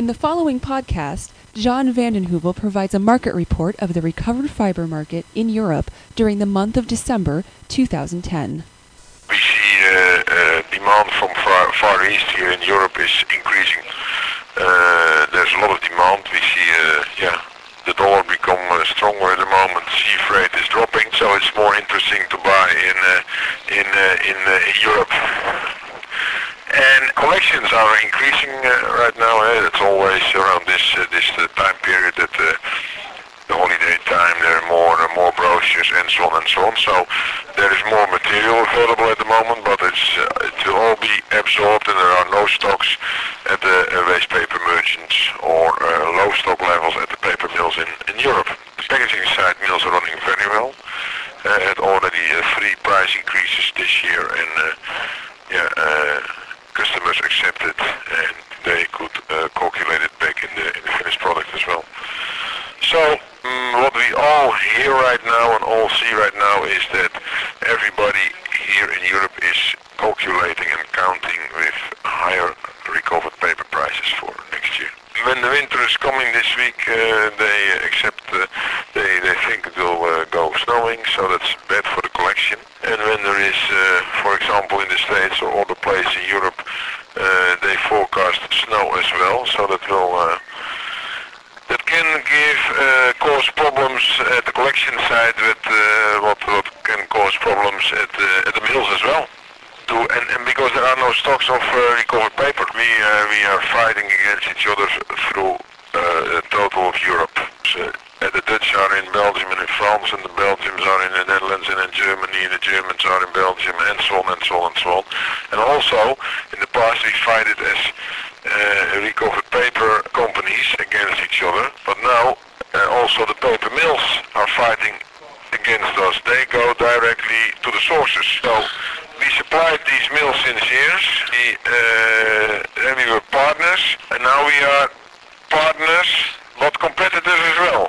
In the following podcast, John Van Den Heuvel provides a market report of the recovered fiber market in Europe during the month of December 2010. We see uh, uh, demand from far, far East here in Europe is increasing. Uh, there's a lot of demand. We see, uh, yeah, the dollar become uh, stronger at the moment. Sea freight is dropping, so it's more interesting to buy in uh, in in, in Europe. Collections are increasing right now. Eh? It's always around this this time period that the holiday time, there are more and more brochures and so on and so on. So there is more material available at the moment, but it's uh, it will all be absorbed and there are no stocks at the uh, waste paper merchants or uh, low stock levels at the paper mills in, in Europe. The packaging side mills are running very well. Uh, had already uh, three price increases this year and uh, yeah, uh, accepted and they could uh, calculate it back in the, in the finished product as well. So Mm, what we all hear right now and all see right now is that everybody here in Europe is calculating and counting with higher recovered paper prices for next year. When the winter is coming this week, uh, they accept, uh, they, they think it will uh, go snowing, so that's bad for the collection. And when there is, uh, for example, in the States or other places in Europe, forecast snow as well, so that will uh, that can give uh, cause problems at the collection side with uh, what, what can cause problems at, at the mills as well. To, and, and because there are no stocks of recovered paper, we, we are fighting against each other through uh, total of Europe. So, are in Belgium and in France, and the Belgians are in the Netherlands and in Germany, and the Germans are in Belgium, and so on and so on and so on. And also, in the past we fight it as uh, recovered paper companies against each other, but now uh, also the paper mills are fighting against us. They go directly to the sources. So we supplied these mills since years, we, uh, and we were partners, and now we are partners, but competitors as well.